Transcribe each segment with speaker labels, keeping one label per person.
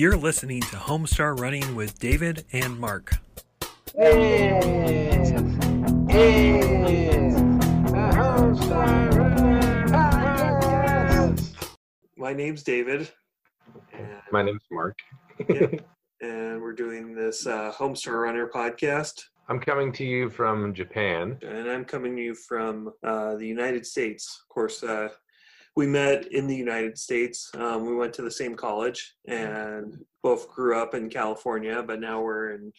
Speaker 1: You're listening to Homestar Running with David and Mark.
Speaker 2: It's, it's a Homestar Running Podcast.
Speaker 1: My name's David, and,
Speaker 3: My name's Mark.
Speaker 1: and we're doing this uh, Homestar Runner podcast.
Speaker 3: I'm coming to you from Japan.
Speaker 1: And I'm coming to you from uh, the United States. Of course, uh, we met in the United States. Um, we went to the same college and both grew up in California, but now we're in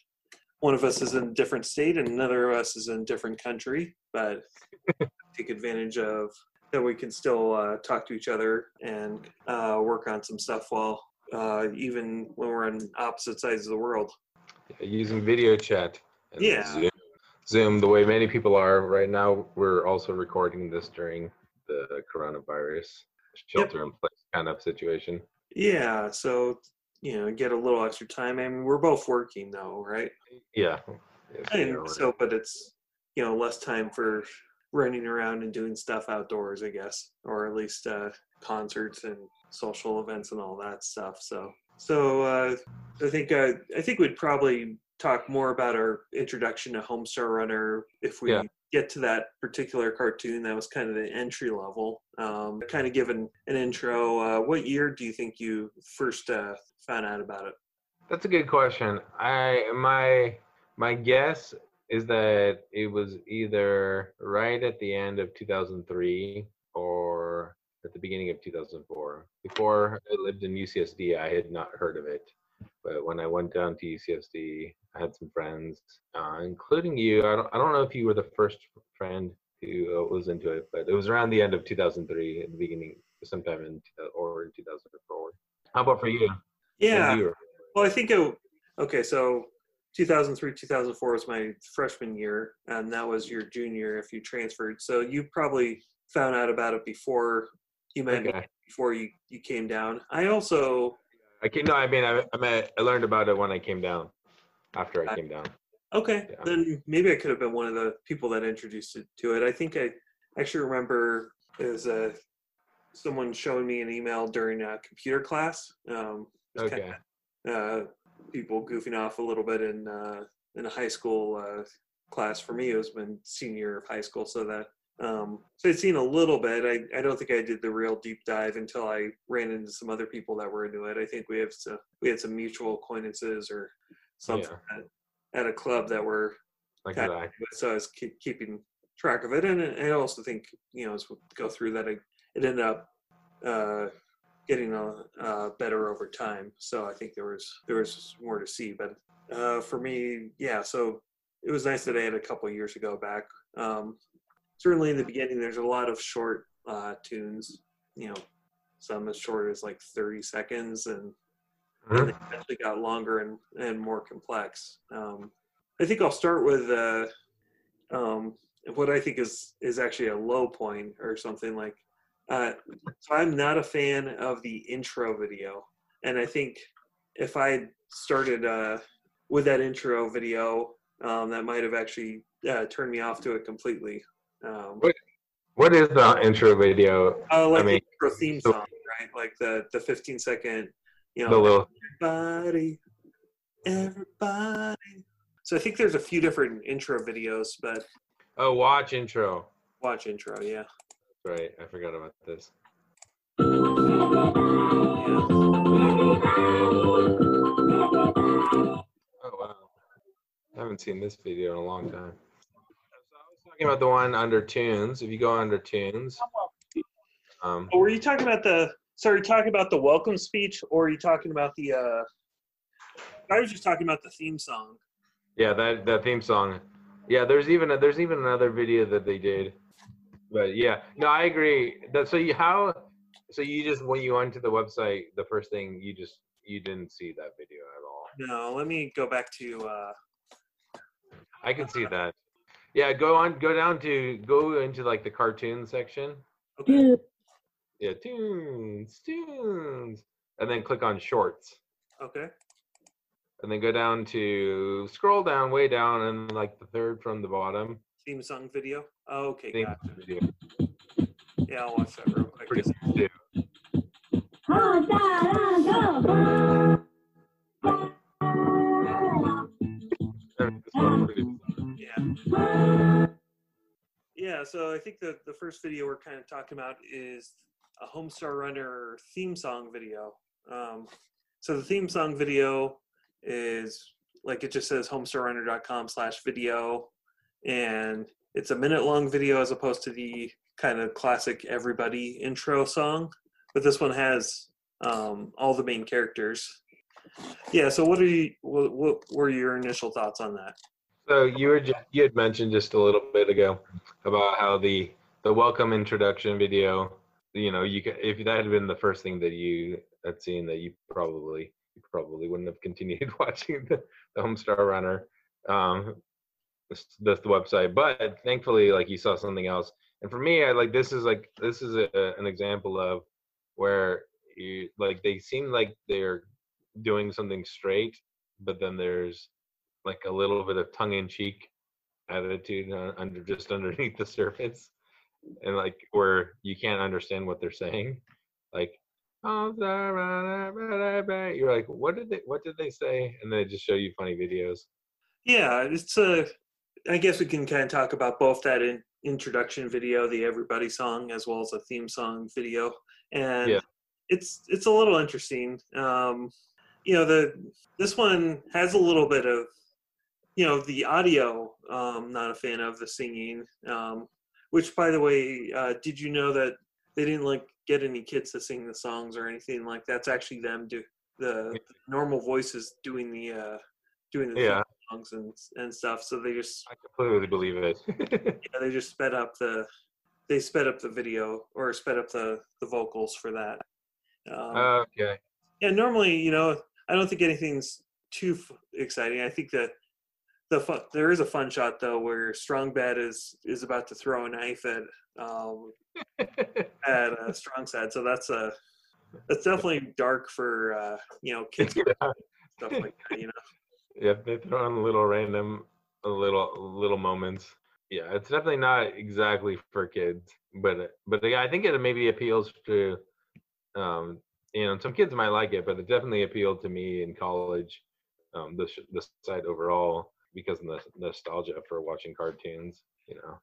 Speaker 1: one of us is in a different state and another of us is in a different country. But take advantage of that we can still uh, talk to each other and uh, work on some stuff while uh, even when we're on opposite sides of the world.
Speaker 3: Using video chat. and
Speaker 1: Yeah.
Speaker 3: Zoom. Zoom, the way many people are right now, we're also recording this during the coronavirus shelter in place kind of situation.
Speaker 1: Yeah, so you know, get a little extra time. I mean, we're both working though, right?
Speaker 3: Yeah.
Speaker 1: And so, but it's you know less time for running around and doing stuff outdoors, I guess, or at least uh, concerts and social events and all that stuff. So, so uh, I think uh, I think we'd probably talk more about our introduction to Homestar Runner if we
Speaker 3: Yeah.
Speaker 1: Get to that particular cartoon. That was kind of the entry level. Um, kind of given an intro. Uh, what year do you think you first uh, found out about it?
Speaker 3: That's a good question. I my my guess is that it was either right at the end of 2003 or at the beginning of 2004. Before I lived in UCSD, I had not heard of it, but when I went down to UCSD, I had some friends, uh, including you. I don't, I don't know if you were the first friend who uh, was into it, but it was around the end of 2003, at the beginning, sometime in or in 2004. How about for you?
Speaker 1: Yeah.
Speaker 3: you
Speaker 1: Well, I think it, okay, so 2003, 2004 was my freshman year, and that was your junior if you transferred. So you probably found out about it before you met me,
Speaker 3: Okay.
Speaker 1: before you, you came down. I also,
Speaker 3: I came, no, I mean, I, I, I learned about it when I came down. After I
Speaker 1: I-
Speaker 3: came down.
Speaker 1: okay,
Speaker 3: Yeah.
Speaker 1: then maybe I could have been one of the people that introduced it to it. I think I actually remember as a, someone showing me an email during a computer class. Um,
Speaker 3: Okay.
Speaker 1: kinda, uh, people goofing off a little bit in uh, in a high school uh, class. For me, it was been senior of high school, so that um, so I'd seen a little bit. I, I don't think I did the real deep dive until I ran into some other people that were into it. I think we have some, we had some mutual acquaintances or something at, at a club that were
Speaker 3: Like that. I,
Speaker 1: so I was keep, keeping track of it, and I also think you know as we go through that, it, it ended up uh, getting a, uh, better over time. So I think there was there was more to see, but uh, for me, yeah. So it was nice that I had a couple years ago back. Um, certainly in the beginning, there's a lot of short uh, tunes. You know, some as short as like 30 seconds, and and
Speaker 3: Mhm.
Speaker 1: they eventually got longer and, and more complex. Um, I think I'll start with uh, um, what I think is is actually a low point or something like. Uh, so I'm not a fan of the intro video, and I think if I started uh, with that intro video, um, that might have actually uh, turned me off to it completely. Um,
Speaker 3: What- What is the intro video?
Speaker 1: uh, like
Speaker 3: mean,
Speaker 1: the intro theme
Speaker 3: so-
Speaker 1: song, right? Like the the 15 second, you know,
Speaker 3: The little.
Speaker 1: everybody, everybody. So I think there's a few different intro videos, but
Speaker 3: Oh, watch intro.
Speaker 1: watch intro, yeah.
Speaker 3: Right. I forgot about this. Oh wow. I haven't seen this video in a long time. So I was talking about the one under tunes. If you go under tunes, um,
Speaker 1: were you talking about the? So are you talking about the welcome speech, or are you talking about the? uh I was just talking about the theme song.
Speaker 3: yeah, that that theme song. Yeah, there's even a, there's even another video that they did. But yeah, no, I agree. That so you how so you just when you went to the website, the first thing you just you didn't see that video at all.
Speaker 1: No, let me go back to. uh
Speaker 3: I can see that. Yeah, go on. Go down to go into like the cartoon section.
Speaker 1: Okay.
Speaker 3: Yeah, tunes, tunes, and then click on shorts.
Speaker 1: Okay.
Speaker 3: And then go down to scroll down way down and like the third from the bottom.
Speaker 1: Theme song video. Oh, okay,
Speaker 3: Theme
Speaker 1: gotcha.
Speaker 3: Video.
Speaker 1: Yeah, I'll watch that real quick.
Speaker 3: Pretty soon. Oh, da, da, go too.
Speaker 1: so I think the the first video we're kind of talking about is a Homestar Runner theme song video. Um, so the theme song video is like it just says homestarrunner.com slash video and it's a minute long video as opposed to the kind of classic everybody intro song but this one has um, all the main characters yeah so what are you what, what were your initial thoughts on that
Speaker 3: So you were just, you had mentioned just a little bit ago about how the the welcome introduction video, you know, you could, if that had been the first thing that you had seen, that you probably you probably wouldn't have continued watching the, the Homestar Runner, um, the website. But thankfully, like you saw something else. And for me, I like this is like this is a, an example of where you like they seem like they're doing something straight, but then there's like a little bit of tongue-in-cheek attitude uh, under just underneath the surface and like where you can't understand what they're saying like "Oh, da, ra, ra, ra, ra, ra," you're like what did they what did they say? And they just show you funny videos.
Speaker 1: Yeah it's a i guess we can kind of talk about both that in, introduction video the everybody song as well as a theme song video and
Speaker 3: Yeah.
Speaker 1: it's it's a little interesting um you know the this one has a little bit of you know the audio um not a fan of the singing um which by the way uh did you know that they didn't like get any kids to sing the songs or anything? Like that's actually them do the normal voices doing the uh doing the
Speaker 3: yeah.
Speaker 1: songs and and stuff so they just
Speaker 3: i completely believe it.
Speaker 1: Yeah, they just sped up the they sped up the video or sped up the the vocals for that. Um,
Speaker 3: okay.
Speaker 1: yeah normally you know i don't think anything's too f- exciting. I think that the fun, there is a fun shot though where strong bad is is about to throw a knife at um at uh, strong sad so that's a that's definitely dark for uh you know kids
Speaker 3: yeah.
Speaker 1: stuff like that you know?
Speaker 3: Yeah they throw in little random little little moments. Yeah it's definitely not exactly for kids but but yeah, i think it maybe appeals to um you know some kids might like it but it definitely appealed to me in college um this this site overall because of the nostalgia for watching cartoons you know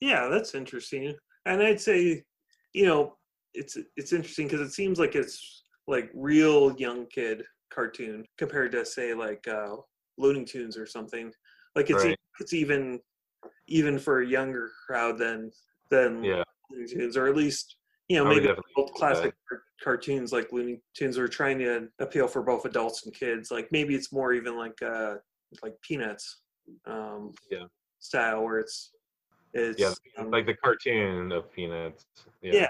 Speaker 1: Yeah, that's interesting. And I'd say, you know, it's it's interesting because it seems like it's like real young kid cartoon compared to say like uh, Looney Tunes or something. Like it's
Speaker 3: Right.
Speaker 1: it's even even for a younger crowd than than
Speaker 3: yeah
Speaker 1: Looney Tunes, or at least you know maybe old classic car- cartoons like Looney Tunes are trying to appeal for both adults and kids. Like maybe it's more even like uh like Peanuts um,
Speaker 3: Yeah.
Speaker 1: style where it's it's
Speaker 3: yeah
Speaker 1: um,
Speaker 3: like the cartoon of peanuts
Speaker 1: yeah,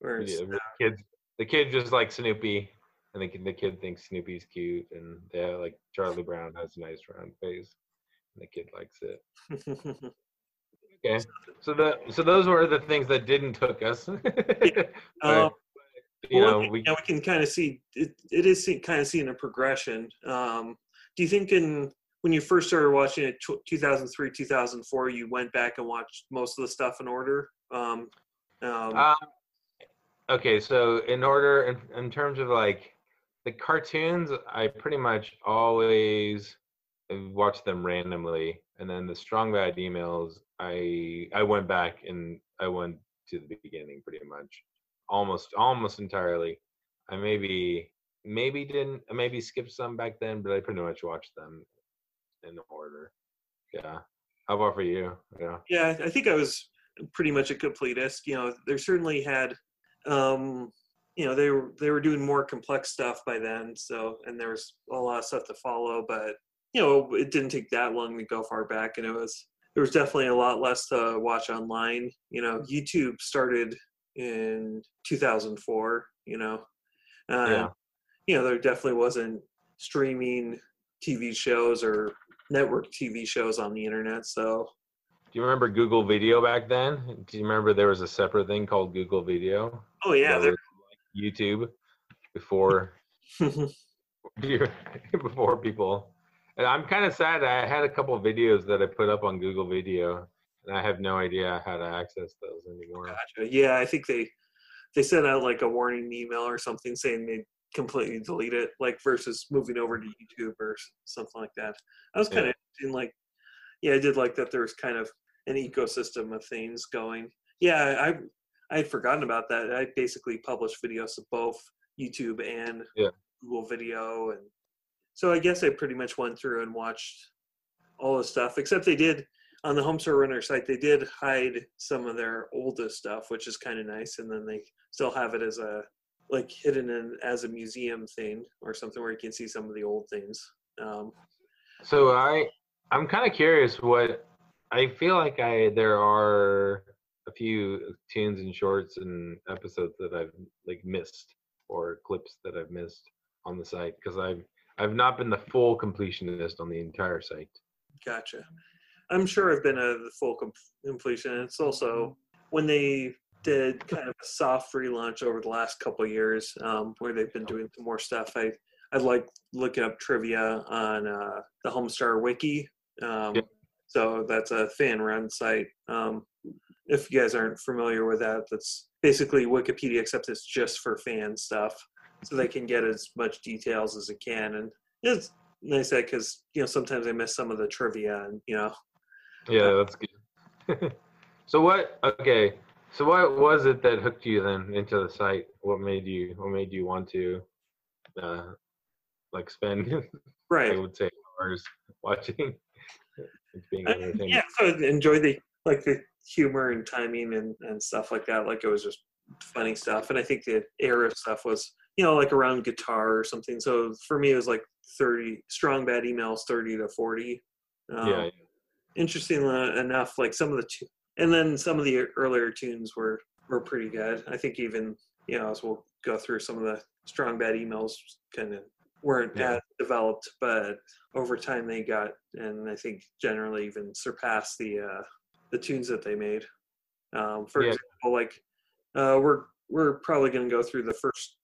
Speaker 1: where it's,
Speaker 3: Yeah, the kids, the kid just like Snoopy, and the kid, the kid thinks Snoopy's cute, and yeah, like Charlie Brown has a nice round face, and the kid likes it. Okay, so the so those were the things that didn't hook us.
Speaker 1: um,
Speaker 3: But, you
Speaker 1: well,
Speaker 3: know, we
Speaker 1: we can kind of see it, it is see, kind of seeing a progression. Um, do you think in when you first started watching it, 2003, 2004, you went back and watched most of the stuff in order? Um, um,
Speaker 3: Um, okay, so in order, in, in terms of like the cartoons, I pretty much always watch them randomly, and then the strong bad emails, I I went back and I went to the beginning pretty much, almost almost entirely. I maybe maybe didn't maybe skipped some back then, but I pretty much watched them in order. Yeah. How about for you? Yeah.
Speaker 1: yeah, I think I was pretty much a completist. You know, they certainly had, um, you know, they were they were doing more complex stuff by then. So, and there was a lot of stuff to follow, but you know, it didn't take that long to go far back, and it was there was definitely a lot less to watch online. You know, YouTube started in 2004. You know, uh,
Speaker 3: Yeah.
Speaker 1: you know, there definitely wasn't streaming TV shows or network TV shows on the internet. So
Speaker 3: Do you remember Google Video back then? Do you remember there was a separate thing called Google Video?
Speaker 1: Oh yeah,
Speaker 3: like YouTube before before people. And I'm kind of sad. I had a couple of videos that I put up on Google Video, and I have no idea how to access those anymore.
Speaker 1: gotcha. Yeah, I think they they sent out like a warning email or something saying they completely delete it, like versus moving over to YouTube or something like that. I was kind of
Speaker 3: Yeah.
Speaker 1: in like, yeah, I did like that. There was kind of an ecosystem of things going. Yeah, I I had forgotten about that. I basically published videos of both YouTube and
Speaker 3: Yeah.
Speaker 1: Google Video, and so I guess I pretty much went through and watched all the stuff. Except they did on the Homestar Runner site, they did hide some of their oldest stuff, which is kind of nice, and then they still have it as a like hidden in as a museum thing or something where you can see some of the old things. Um,
Speaker 3: So I I'm kind of curious what I feel like I there are a few tunes and shorts and episodes that I've like missed or clips that I've missed on the site because I've I've not been the full completionist on the entire site.
Speaker 1: Gotcha. I'm sure I've been a full com- completion. It's also when they did kind of a soft relaunch over the last couple of years, um, where they've been doing some more stuff. I I like looking up trivia on uh, the Homestar Wiki. Um,
Speaker 3: Yep.
Speaker 1: So that's a fan-run site. Um, if you guys aren't familiar with that, that's basically Wikipedia, except it's just for fan stuff, so they can get as much details as it can. And it's nice that because you know sometimes I miss some of the trivia, and you know
Speaker 3: Yeah, that's good. so what? Okay, so what was it that hooked you then into the site? What made you? What made you want to, uh, like spend? I
Speaker 1: right.
Speaker 3: would say hours watching. Being
Speaker 1: I-
Speaker 3: entertained.
Speaker 1: yeah, so enjoy the like the humor and timing and, and stuff like that. Like it was just funny stuff. And I think the era stuff was, you know, like around guitar or something. So for me, it was like 30 strong bad emails, 30 to 40. Um,
Speaker 3: yeah,
Speaker 1: Interesting enough, like some of the, and then some of the earlier tunes were, were pretty good. I think even, you know, as we'll go through some of the strong bad emails kind of weren't
Speaker 3: Yeah.
Speaker 1: as developed, but over time they got, and I think generally even surpassed the, uh, the tunes that they made. Um, for
Speaker 3: Yeah.
Speaker 1: example, like uh, we're we're probably going to go through the first.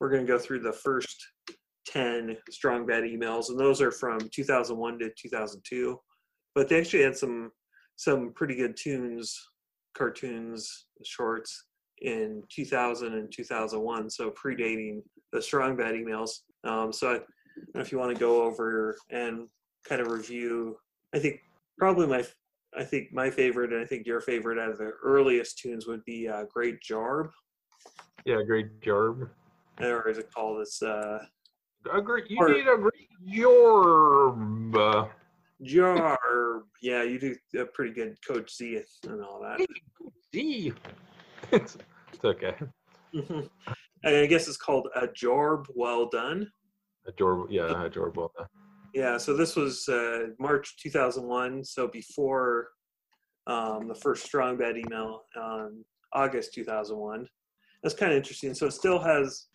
Speaker 1: We're going to go through the first ten strong bad emails, and those are from 2001 to 2002. But they actually had some some pretty good tunes, cartoons, shorts in 2000 and 2001, so predating the strong bad emails. Um, so I, I don't know if you want to go over and kind of review. I think probably my I think my favorite, and I think your favorite out of the earliest tunes would be uh, Great Jorb,
Speaker 3: yeah, great Jorb.
Speaker 1: or is it called? It's uh,
Speaker 3: A great, you
Speaker 1: Or-
Speaker 3: did a great job.
Speaker 1: Jorb. Yeah, you do a pretty good Coach Z and all that.
Speaker 3: See, it's, it's okay.
Speaker 1: And I guess it's called a Jorb Well Done.
Speaker 3: A job, yeah, a job. Well done.
Speaker 1: Yeah, so this was uh, March 2001, so before um, the first Strong Bad email on August 2001. That's kind of interesting. So it still has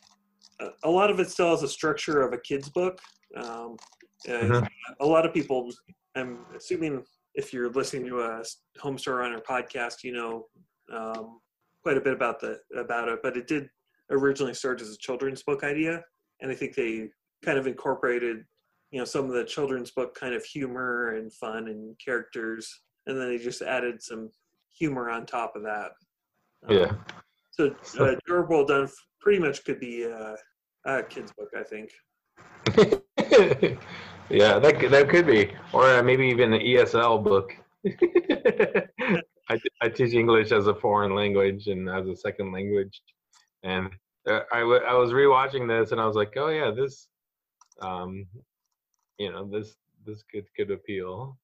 Speaker 1: a- a lot of it still has a structure of a kid's book. Um,
Speaker 3: Mhm.
Speaker 1: A lot of people, I'm assuming, if you're listening to a Homestar Runner podcast, you know um, quite a bit about the about it. But it did originally start as a children's book idea, and I think they kind of incorporated you know some of the children's book kind of humor and fun and characters and then they just added some humor on top of that Um,
Speaker 3: Yeah.
Speaker 1: so uh, durable done pretty much could be uh, a kid's book i think
Speaker 3: yeah, that could, that could be, or uh, maybe even an ESL book. I, I teach English as a foreign language and as a second language, and uh, I, w- I was rewatching this and I was like, oh yeah, this, um, you know, this this could could appeal.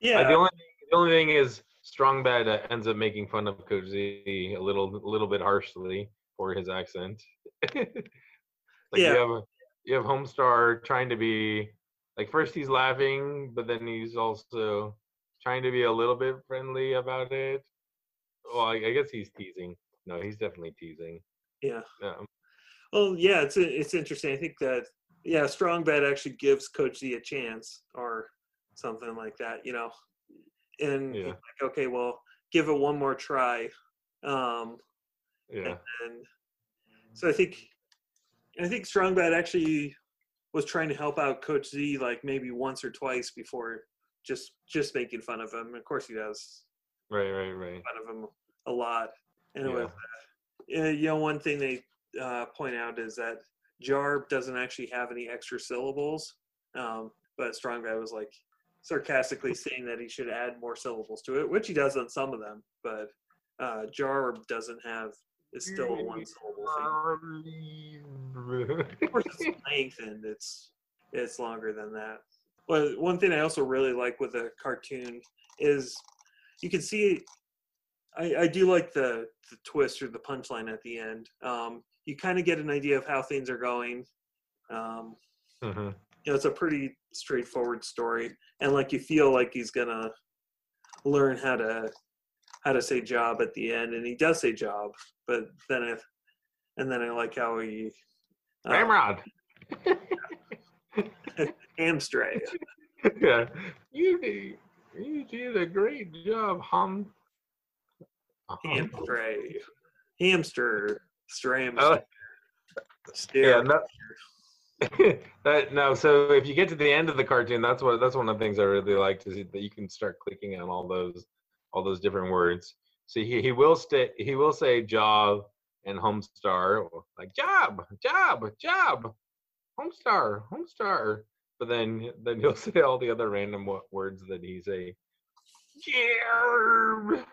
Speaker 1: yeah
Speaker 3: Uh, the only the only thing is Strong Bad uh, ends up making fun of Coach Z a little a little bit harshly for his accent. like
Speaker 1: Yeah.
Speaker 3: you have you have Homestar trying to be like first he's laughing, but then he's also trying to be a little bit friendly about it. Well, I, I guess he's teasing. No, he's definitely teasing.
Speaker 1: yeah
Speaker 3: Um,
Speaker 1: well yeah it's it's interesting i think that yeah strong bad actually gives coach z a chance or something like that you know and
Speaker 3: Yeah.
Speaker 1: like okay well give it one more try um
Speaker 3: yeah,
Speaker 1: and so I think I think Strong Bad actually was trying to help out Coach Z like maybe once or twice before just just making fun of him. Of course, he does
Speaker 3: right, right, right.
Speaker 1: fun of him a lot. It
Speaker 3: Yeah.
Speaker 1: uh, you know, one thing they uh, point out is that Jorb doesn't actually have any extra syllables, um, but Strong Bad was like sarcastically saying that he should add more syllables to it, which he does on some of them, but uh, jar doesn't have is still a one syllable thing. It's lengthened. It's it's longer than that. Well, one thing I also really like with a cartoon is you can see. I, I do like the the twist or the punchline at the end. Um, you kind of get an idea of how things are going. Um,
Speaker 3: Mhm.
Speaker 1: you know, it's a pretty straightforward story, and like you feel like he's gonna learn how to how to say job at the end, and he does say job, but then if and then I like how he uh,
Speaker 3: Ramrod.
Speaker 1: hamstray.
Speaker 3: yeah. You did, you did a great job, hum.
Speaker 1: Hamstray, hamster, stram,
Speaker 3: Oh, yeah, no, that, no. So if you get to the end of the cartoon, that's what that's one of the things I really like to see that you can start clicking on all those all those different words. So he, he will stay he will say job and homestar like job job job homestar homestar, but then then he'll say all the other random wo- words that he say jarb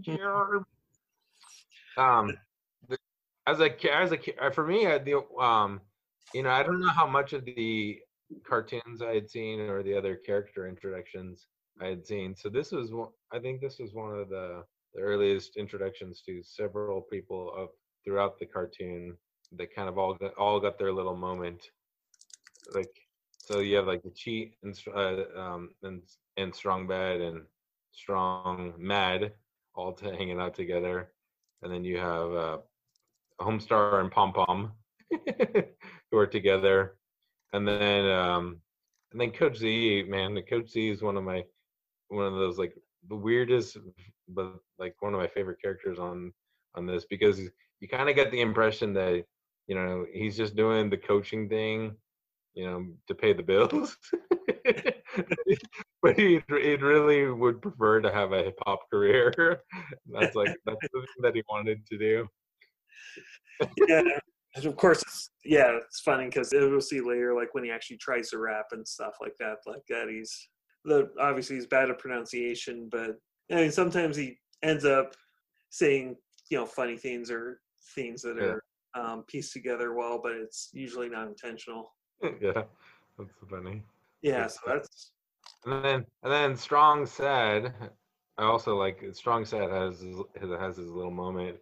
Speaker 3: jarb. Um, as a as a uh, for me, I, the um, you know, I don't know how much of the cartoons I had seen or the other character introductions I had seen. So this was one. I think this was one of the the earliest introductions to several people of throughout the cartoon that kind of all got, all got their little moment. Like so, you have like the cheat and uh, um and and strong bad and strong mad all t- hanging out together, and then you have uh, Homestar and Pom Pom who are together, and then um, and then Coach Z, man, the Coach Z is one of my one of those like the weirdest, but like one of my favorite characters on on this because you kind of get the impression that you know he's just doing the coaching thing, you know, to pay the bills. but he he really would prefer to have a hip hop career. That's like that's the thing that he wanted to do.
Speaker 1: yeah, of course, yeah, it's funny because we'll see later, like when he actually tries to rap and stuff like that, like that. He's the obviously he's bad at pronunciation, but I mean sometimes he ends up saying you know funny things or things that
Speaker 3: Yeah.
Speaker 1: are um, pieced together well, but it's usually not intentional.
Speaker 3: yeah, that's funny.
Speaker 1: Yeah, so that's
Speaker 3: And then and then Strong Sad, I also like Strong Sad has his, has his little moment.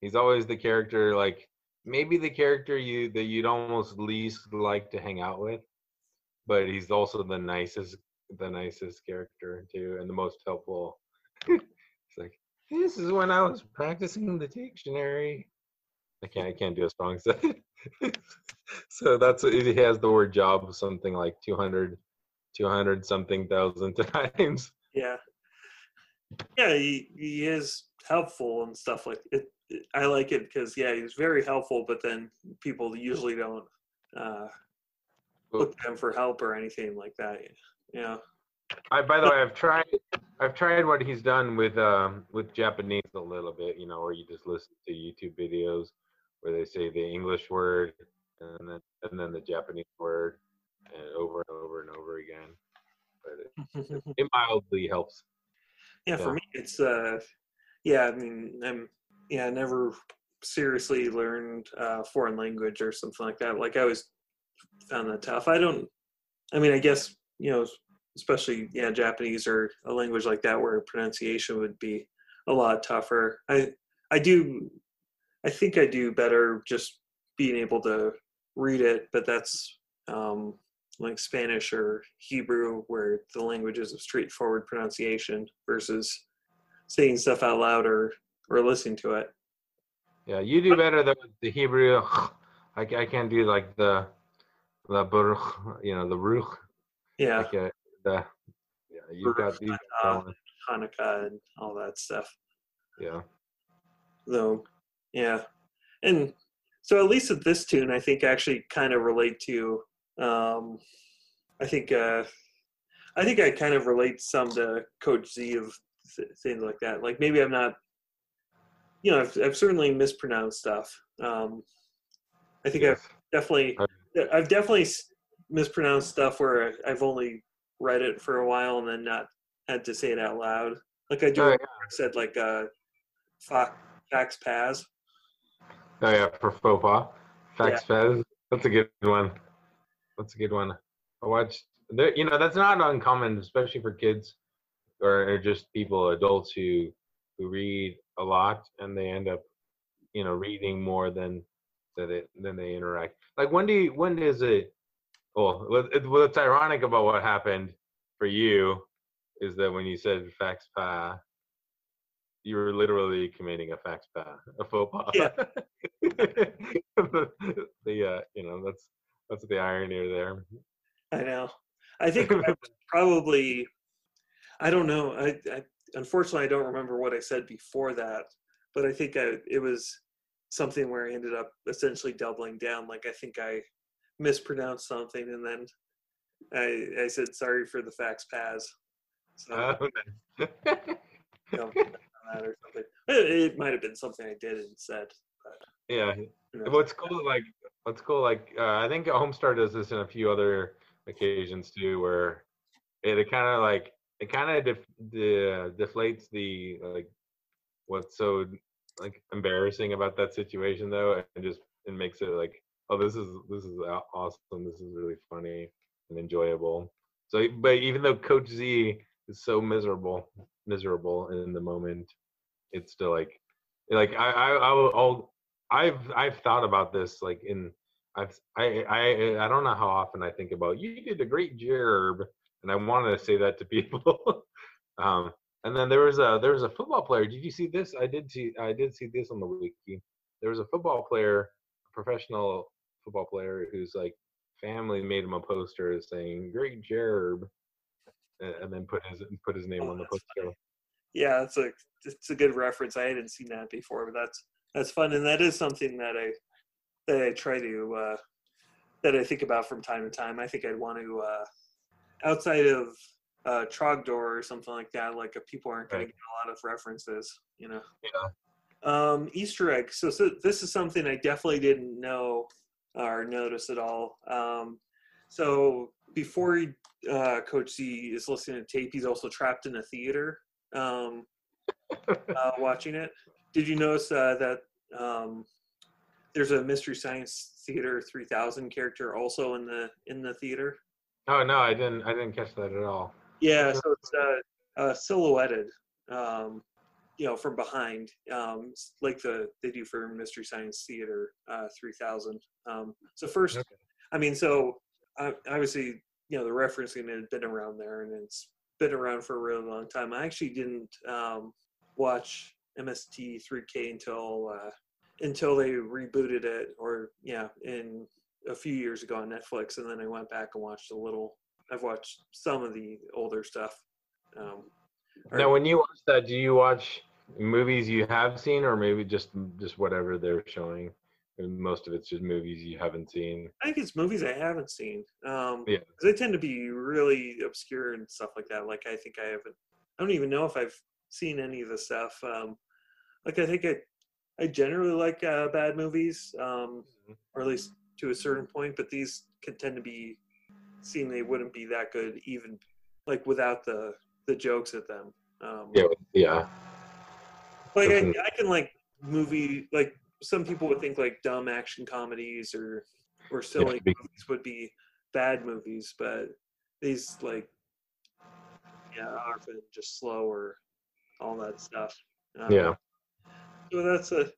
Speaker 3: He's always the character like maybe the character you that you'd almost least like to hang out with, but he's also the nicest the nicest character too and the most helpful. it's like this is when I was practicing the dictionary. I can't I can't do a strong sad. so that's he has the word job something like 200 200 something thousand times.
Speaker 1: yeah, yeah. He he is helpful and stuff like it. it- I like it because yeah, he's very helpful, but then people usually don't uh, look to him for help or anything like that. Yeah.
Speaker 3: I, by the way, I've tried I've tried what he's done with um with Japanese a little bit, you know, where you just listen to YouTube videos where they say the English word and then and then the Japanese word and over and over and over again. But it, it mildly helps.
Speaker 1: yeah, for me, it's uh, yeah. I mean, I'm yeah, I never seriously learned uh, foreign language or something like that. Like I always found that tough. I don't. I mean, I guess you know, especially yeah, Japanese or a language like that where pronunciation would be a lot tougher. I I do. I think I do better just being able to read it, but that's um, like Spanish or Hebrew, where the language is a straightforward pronunciation versus saying stuff out loud or, or listening to it.
Speaker 3: Yeah, you do better than the Hebrew. I, I can't do like the the baruch, you know, the ruch.
Speaker 1: Yeah,
Speaker 3: Like uh, the yeah, you've got these.
Speaker 1: atah. Hanukkah and all that stuff.
Speaker 3: Yeah.
Speaker 1: Though, yeah, and so at least with this tune, I think actually kind of relate to. Um, I think uh, I think I kind of relate some to Coach Z of th- things like that. Like maybe I'm not, you know, I've, I've certainly mispronounced stuff. Um, I think I've definitely I've definitely mispronounced stuff where I've only read it for a while and then not had to say it out loud. Like I do
Speaker 3: Oh,
Speaker 1: I said like uh Fox Fax Paz.
Speaker 3: Oh yeah, for faux pas. Fax Fez. That's a good one. That's a good one. I watched you know, that's not uncommon, especially for kids or, or just people, adults who who read a lot and they end up, you know, reading more than than they than they interact. Like when do you when is it well it- what's ironic about what happened for you is that when you said fax pa you were literally committing a fax pa, a faux pas.
Speaker 1: Yeah.
Speaker 3: the, the uh, you know, that's that's the irony there.
Speaker 1: I know. I think I probably I don't know. I, I unfortunately I don't remember what I said before that, but I think I, it was something where I ended up essentially doubling down. Like I think I mispronounced something and then I I said sorry for the fax Paz. So
Speaker 3: Oh, nice.
Speaker 1: you know, that or something. It, it might have been something I did and said.
Speaker 3: yeah.
Speaker 1: who knows?
Speaker 3: What's cool, like, what's cool, like, uh, I think Homestar does this in a few other occasions too, where it, it kind of like it kind of def- de- deflates the like what's so like embarrassing about that situation though, and just it makes it like, oh, this is this is awesome, this is really funny and enjoyable. So, but even though Coach Z is so miserable, miserable in the moment, it's still like, like I I I'll I've I've thought about this like in I've I I I don't know how often I think about you did a great job and I wanted to say that to people. um and then there was a there was a football player. Did you see this? I did see I did see this on the wiki. There was a football player, professional football player whose like family made him a poster saying "Great job," and, then put his put his name
Speaker 1: Oh,
Speaker 3: on the poster.
Speaker 1: yeah, it's a it's a good reference. I hadn't seen that before, but that's that's fun, and that is something that I that I try to uh, that I think about from time to time. I think I'd want to uh, outside of uh, Trogdor or something like that. Like if people aren't going
Speaker 3: Right.
Speaker 1: to get a lot of references, you know.
Speaker 3: Yeah.
Speaker 1: Um, Easter egg. So, so this is something I definitely didn't know or notice at all. Um, so before he, uh, Coach Z is listening to tape, he's also trapped in a theater um, uh, watching it. Did you notice uh, that um, there's a Mystery Science Theater 3000 character also in the in the theater?
Speaker 3: Oh no, I didn't I didn't catch that at all.
Speaker 1: Yeah, so it's uh, uh, silhouetted, um, you know, from behind, um, like the they do for Mystery Science Theater uh, 3000. Um, so first,
Speaker 3: Okay.
Speaker 1: I mean, so uh, obviously, you know, the referencing had been around there, and it's been around for a really long time. I actually didn't um, watch MST 3K until uh, until they rebooted it, or yeah, in a few years ago on Netflix, and then I went back and watched a little. I've watched some of the older stuff. Um,
Speaker 3: Now, when you watch that, do you watch movies you have seen, or maybe just just whatever they're showing? Most of it's just movies you haven't seen.
Speaker 1: I think it's movies I haven't seen. Um,
Speaker 3: Yeah.
Speaker 1: they tend to be really obscure and stuff like that. Like I think I haven't. I don't even know if I've seen any of the stuff. Um, like I think I, I generally like uh, bad movies, um,
Speaker 3: Mhm.
Speaker 1: or at least to a certain point. But these can tend to be seen they wouldn't be that good even like without the the jokes at them. Um,
Speaker 3: Yeah, yeah,
Speaker 1: like I, I can like movie like some people would think like dumb action comedies or or silly
Speaker 3: be-
Speaker 1: movies would be bad movies but these like yeah are often just slow or all that stuff. Um,
Speaker 3: yeah.
Speaker 1: so that's a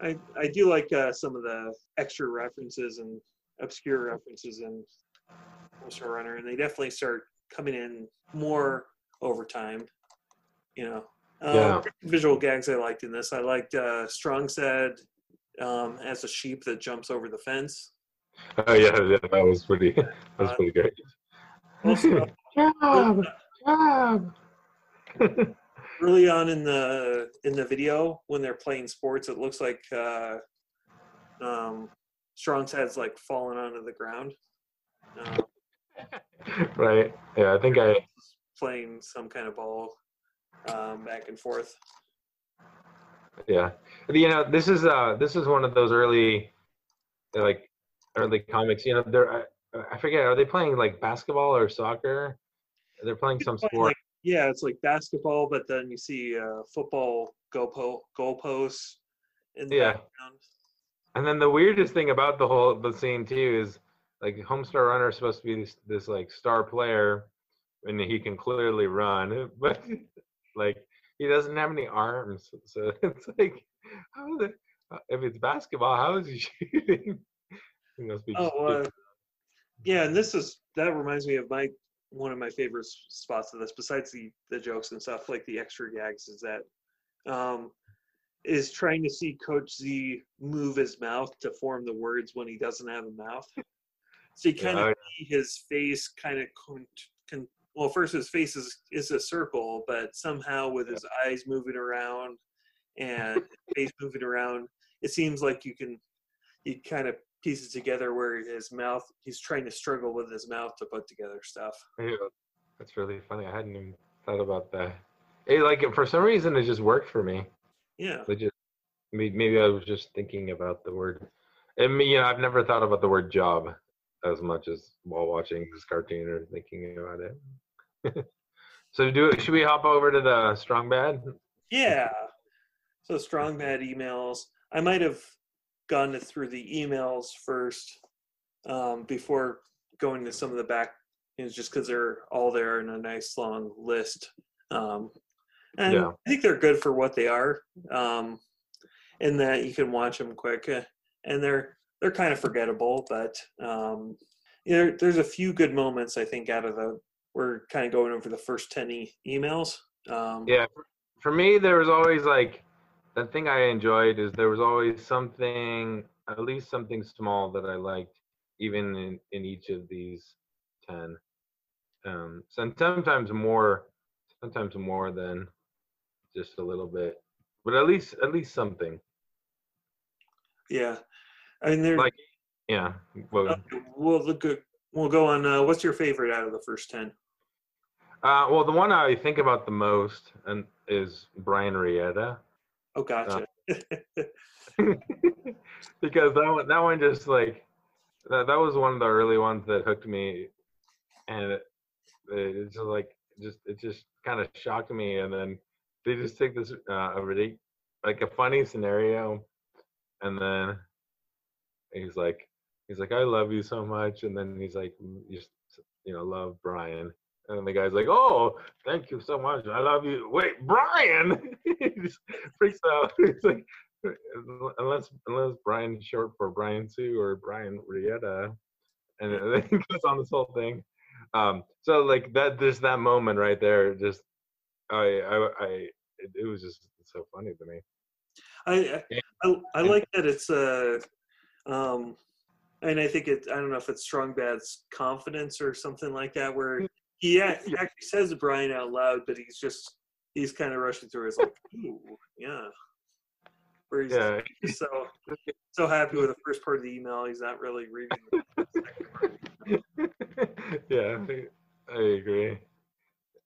Speaker 1: i i do like uh, some of the extra references and obscure references in Homestar runner and they definitely start coming in more over time you know um,
Speaker 3: Yeah.
Speaker 1: visual gags i liked in this i liked uh strong sad um as a sheep that jumps over the fence
Speaker 3: Oh yeah, yeah. That was pretty. That was
Speaker 1: Uh,
Speaker 3: pretty great.
Speaker 1: also
Speaker 3: Job, job.
Speaker 1: early on in the in the video when they're playing sports it looks like uh um strong's head's like falling onto the ground uh,
Speaker 3: right. Yeah, I think I.
Speaker 1: playing some kind of ball um back and forth
Speaker 3: Yeah, you know, this is uh, this is one of those early, like, early comics. You know, they're I, I forget. Are they playing like basketball or soccer? they're playing some
Speaker 1: Like,
Speaker 3: sport.
Speaker 1: yeah, it's like basketball, but then you see uh, football goalpo- goalposts in the
Speaker 3: Yeah.
Speaker 1: background.
Speaker 3: And then the weirdest thing about the whole the scene too is like Homestar Runner is supposed to be this, this like star player, and he can clearly run, but like he doesn't have any arms. So it's like, how is it? uh, If it's basketball, how is he shooting? He must be.
Speaker 1: Oh, uh, yeah, and this is that reminds me of my one of my favorite spots of this. Besides the the jokes and stuff, like the extra gags, is that um, is trying to see Coach Z move his mouth to form the words when he doesn't have a mouth. So you
Speaker 3: Yeah,
Speaker 1: kind
Speaker 3: oh,
Speaker 1: of see his face kind of well, first his face is is a circle, but somehow with his eyes moving around and face moving around, it seems like you can you kind of piece it together where his mouth he's trying to struggle with his mouth to put together stuff.
Speaker 3: Yeah, that's really funny. I hadn't even thought about that. It, like for some reason, it just worked for me.
Speaker 1: Yeah.
Speaker 3: It just maybe, I was just thinking about the word. And you know, I've never thought about the word job as much as while watching this cartoon or thinking about it. so do should we hop over to the strong bad?
Speaker 1: Yeah. So strong bad emails. I might have gone through the emails first um, before going to some of the back things, just because they're all there in a nice long list. Um, and
Speaker 3: Yeah.
Speaker 1: I think they're good for what they are, um, in that you can watch them quick, uh, and they're they're kind of forgettable, but um, you know, there's a few good moments I think out of the. We're kind of going over the first ten e- emails. Um,
Speaker 3: Yeah, for- me, there was always like the thing I enjoyed is there was always something, at least something small that I liked, even in in each of these ten. Um, so sometimes more, sometimes more than just a little bit, but at least at least something.
Speaker 1: Yeah, I mean, there.
Speaker 3: Like- Yeah. Well,
Speaker 1: okay, we'll look good. We'll go on. Uh, what's your favorite out of the first ten?
Speaker 3: uh, well, the one I think about the most and is Brian Rieta.
Speaker 1: Oh, gotcha.
Speaker 3: because that one that one just like that, that was one of the early ones that hooked me and it, it's just like just it just kind of shocked me and then they just take this uh a ridic- like a funny scenario and then he's like he's like i love you so much and then he's like "Mm, just you know love brian and the guy's like oh thank you so much i love you wait brian he just freaks out it's like unless unless Brian's short for Brian Sue or Brian Rieta, and then he goes on this whole thing. Um, so like that, just that moment right there, just I I, I it, it was just so funny to me.
Speaker 1: I, I I like that it's a, um, and I think it. I don't know if it's Strong Bad's confidence or something like that, where mm. he, a- he actually says Brian out loud, but he's just he's kind of rushing through. It's like, ooh, yeah. Where he's
Speaker 3: Yeah,
Speaker 1: so so happy with the first part of the email, he's not really reading the second part.
Speaker 3: yeah, I, I agree.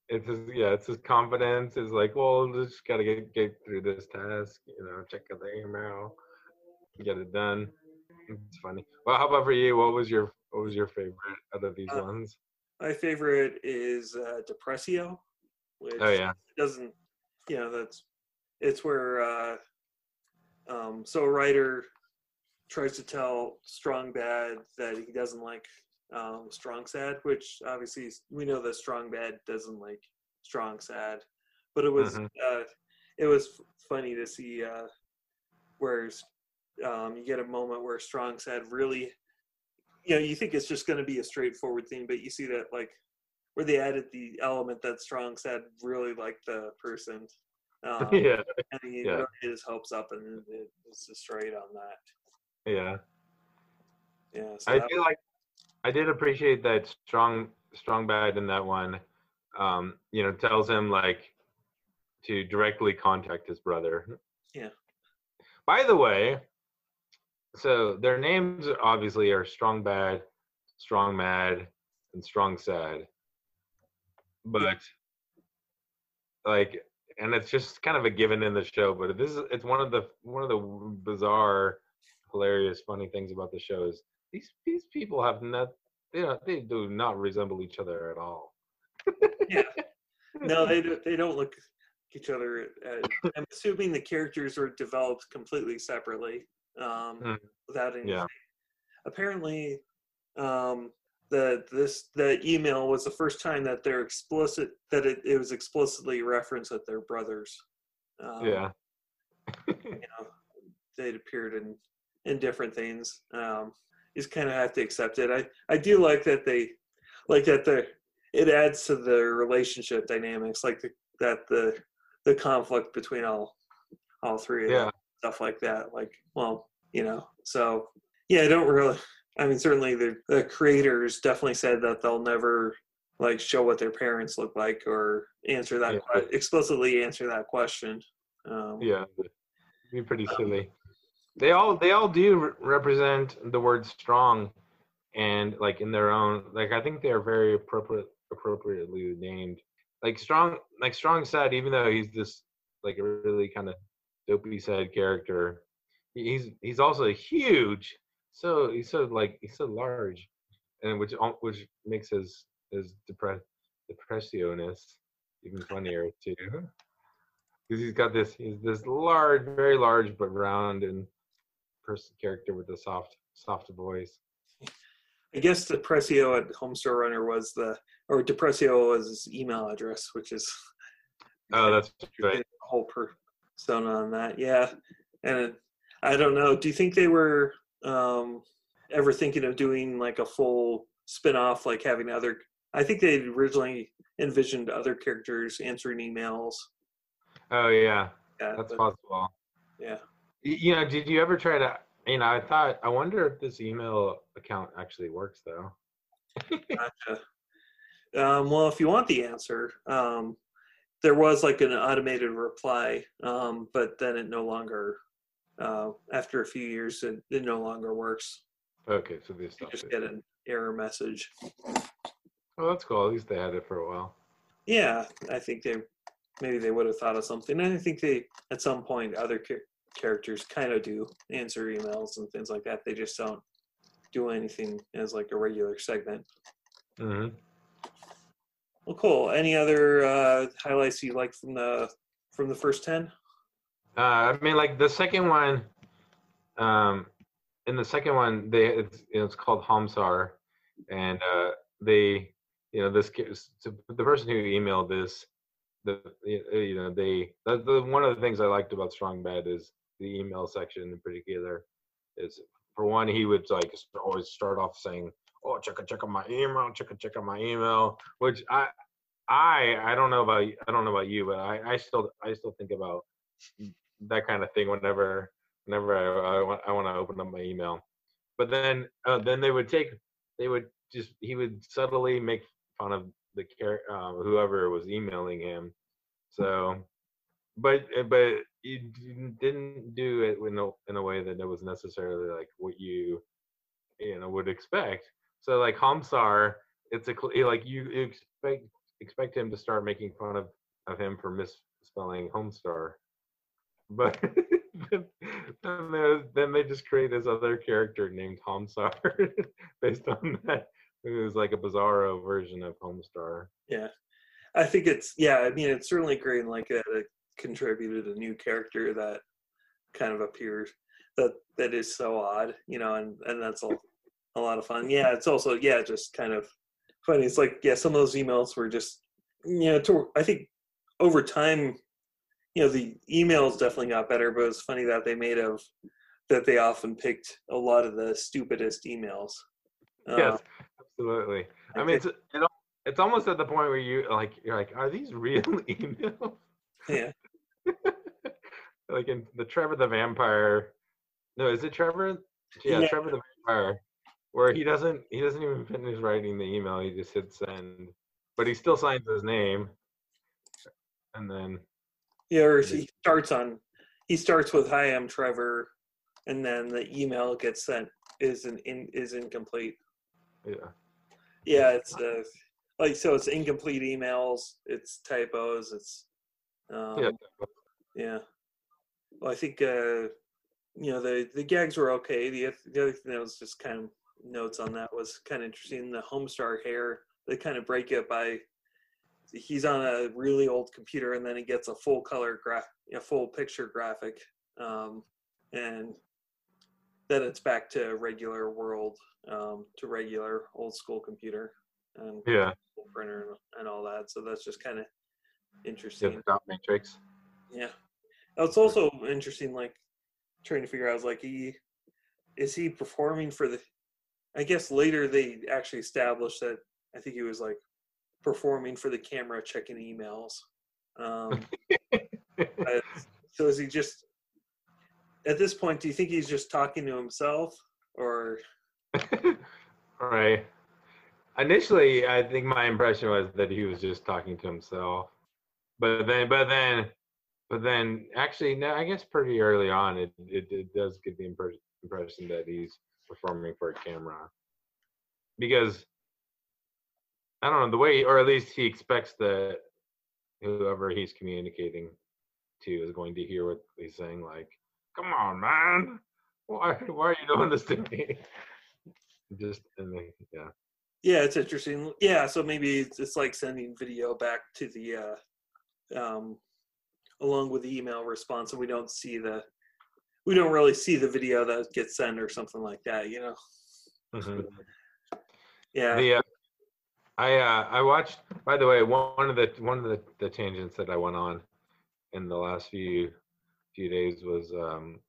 Speaker 3: It's his, yeah, it's his confidence. Is like, well, just gotta get get through this task. You know, check out the email, get it done. It's funny. Well, how about for you? What was your what was your favorite out of these
Speaker 1: Uh,
Speaker 3: ones?
Speaker 1: My favorite is uh, Depressio, which
Speaker 3: Oh yeah,
Speaker 1: doesn't, you know, that's it's where uh, um, so a writer tries to tell Strong Bad that he doesn't like um, Strong Sad, which obviously we know that Strong Bad doesn't like Strong Sad, but it was
Speaker 3: Mhm.
Speaker 1: uh, it was funny to see uh, where um, you get a moment where Strong Sad really, you know, you think it's just going to be a straightforward thing, but you see that like where they added the element that Strong Sad really liked the person. Um,
Speaker 3: yeah,
Speaker 1: and he
Speaker 3: Yeah.
Speaker 1: really his hopes up and it was destroyed on that.
Speaker 3: yeah.
Speaker 1: Yeah, so
Speaker 3: I
Speaker 1: that-
Speaker 3: did like, I did appreciate that strong, strong bad in that one. Um, you know, tells him like to directly contact his brother.
Speaker 1: Yeah.
Speaker 3: By the way, so their names obviously are strong bad, strong mad, and strong sad. But like, and it's just kind of a given in the show. But this is it's one of the one of the bizarre, hilarious, funny things about the show is these these people have not they don't, they do not resemble each other at all.
Speaker 1: Yeah, no, they don't, they don't look each other. At, I'm assuming the characters were developed completely separately, um,
Speaker 3: Hmm.
Speaker 1: without any.
Speaker 3: Yeah.
Speaker 1: Apparently, um, the this the email was the first time that they're explicit that it, it was explicitly referenced that they're brothers. Um,
Speaker 3: yeah.
Speaker 1: you know, they'd appeared in in different things. Um, you just kind of have to accept it. I I do like that they like that the it adds to the relationship dynamics, like the, that the the conflict between all all three of them,
Speaker 3: Yeah.
Speaker 1: Stuff like that. Like, well, you know, so yeah, I don't really. I mean, certainly the the creators definitely said that they'll never like show what their parents look like or answer that
Speaker 3: Yeah.
Speaker 1: que- explicitly answer that question. Um,
Speaker 3: Yeah. Be pretty silly. They all they all do re- represent the word strong, and like in their own like I think they're very appropriate appropriately named. Like strong like Strong Sad, even though he's this like a really kind of dopey side character, he's he's also huge. So he's so like he's so large, and which which makes his his depress depressioness even funnier too. Because he's got this he's this large very large but round and person character with a soft soft voice.
Speaker 1: I guess Depressio at Homestar Runner was the, or Depressio was his email address, which is
Speaker 3: oh that's right.
Speaker 1: whole persona on that. Yeah, and it, I don't know. Do you think they were um, ever thinking of doing like a full spin-off, like having other? I think they originally envisioned other characters answering emails.
Speaker 3: oh yeah
Speaker 1: Yeah,
Speaker 3: that's
Speaker 1: but-
Speaker 3: possible
Speaker 1: yeah.
Speaker 3: You know did you ever try to you know i thought i wonder if this email account actually works though
Speaker 1: Gotcha. Um, well, if you want the answer, um, there was like an automated reply, um, but then it no longer, uh, after a few years, it, it no longer works.
Speaker 3: okay so they
Speaker 1: You just
Speaker 3: it
Speaker 1: get an error message.
Speaker 3: oh that's cool at least they had it for a while
Speaker 1: Yeah, I think they maybe they would have thought of something. And I think they at some point other cha- characters kind of do answer emails and things like that. They just don't do anything as like a regular segment.
Speaker 3: hmm
Speaker 1: Well, cool. Any other uh, highlights you like from the from the first ten?
Speaker 3: Uh, I mean, like the second one, um, in the second one, they it's, you know, it's called Homsar, and uh, they, you know, this the person who emailed this, the you know they the, the one of the things I liked about Strong Bad is the email section in particular is for one he would like always start off saying oh check a check on my email check a check on my email which I I I don't know about I don't know about you but I I still I still think about that kind of thing whenever whenever I, I, want, I want to open up my email. But then uh, then they would take they would just he would subtly make fun of the char- uh, whoever was emailing him. So, but but you didn't do it in a, in a way that it was necessarily like what you you know would expect. So like Homsar, it's a like you expect expect him to start making fun of of him for misspelling Homestar but then, then, they just create this other character named Homsar based on that. It was like a bizarro version of Homestar.
Speaker 1: Yeah, I think it's yeah. I mean, it's certainly great. Like that, it contributed a new character that kind of appears that that is so odd, you know, and and that's a, a lot of fun. Yeah, it's also yeah, just kind of funny. It's like yeah, some of those emails were just you know, to, I think over time, you know, the emails definitely got better, but it's funny that they made of that they often picked a lot of the stupidest emails. Uh,
Speaker 3: yes, absolutely. I
Speaker 1: I
Speaker 3: mean, it's it, it's almost at the point where you like you're like, are these real emails?
Speaker 1: yeah,
Speaker 3: like in the Trevor the Vampire. No, is it Trevor? Yeah,
Speaker 1: Yeah.
Speaker 3: Trevor the Vampire, where he doesn't he doesn't even finish writing the email. He just hits send, but he still signs his name, and then
Speaker 1: Yeah, or he starts on he starts with "Hi, I'm Trevor," and then the email gets sent is an in, is incomplete.
Speaker 3: yeah,
Speaker 1: Yeah, it's uh, like so it's incomplete emails, it's typos, it's um,
Speaker 3: yeah,
Speaker 1: yeah. Well, I think uh, you know the the gags were okay. The the other thing that was just kind of notes on that was kind of interesting. The Homestar hair they kind of break it by he's on a really old computer, and then he gets a full color graph, a full picture graphic, um, and then it's back to regular world, um, to regular old school computer and
Speaker 3: Yeah.
Speaker 1: printer and, and all that. So that's just kind of
Speaker 3: Yeah,
Speaker 1: interesting.
Speaker 3: the dot matrix.
Speaker 1: Yeah. It's also interesting, like trying to figure out, like, he is he performing for the? I guess later they actually established that I think he was like performing for the camera, checking emails. Um, but- so is he just at this point? Do you think he's just talking to himself, or
Speaker 3: right. Initially, I think my impression was that he was just talking to himself, but then, but then, but then, actually, no. I guess pretty early on, it it, it does give the impre- impression that he's performing for a camera, because I don't know the way, or at least he expects that whoever he's communicating to is going to hear what he's saying. Like, come on, man, why why are you doing this to me? Just yeah.
Speaker 1: yeah, it's interesting. Yeah, so maybe it's, it's like sending video back to the uh, um, along with the email response, and we don't see the we don't really see the video that gets sent or something like that. You know?
Speaker 3: Mhm.
Speaker 1: Yeah.
Speaker 3: The uh, I uh, I watched. By the way, one of the one of the, the tangents that I went on in the last few few days was um,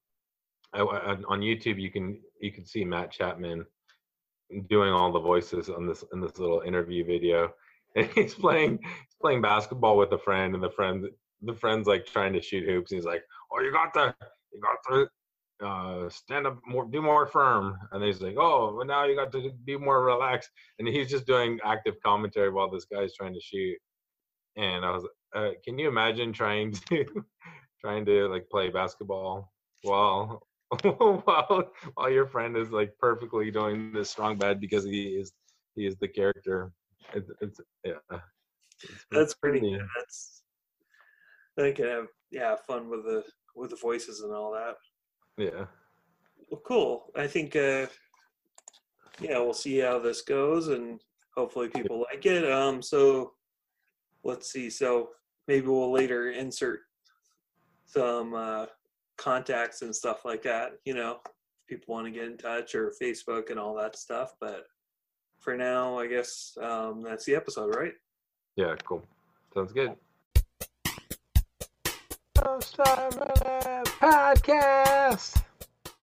Speaker 3: I, on on YouTube. You can you can see Matt Chapman doing all the voices on this in this little interview video, and he's playing he's playing basketball with a friend, and the friend the friend's like trying to shoot hoops. And he's like, "Oh, you got the you got the uh, stand up more, be more firm. And he's like, oh, well, now you got to be more relaxed. And he's just doing active commentary while this guy's trying to shoot. And I was, uh, can you imagine trying to, trying to like play basketball while, while, while your friend is like perfectly doing this strong bad because he is, he is the character. It's, it's yeah. It's
Speaker 1: That's pretty. That's they can have yeah fun with the with the voices and all that.
Speaker 3: Yeah.
Speaker 1: Well, cool. I think uh, yeah, we'll see how this goes, and hopefully people like it. Um, so let's see. So maybe we'll later insert some uh, contacts and stuff like that. You know, if people want to get in touch or Facebook and all that stuff. But for now, I guess um, that's the episode, right?
Speaker 3: Yeah. Cool. Sounds good.
Speaker 2: Star Podcast.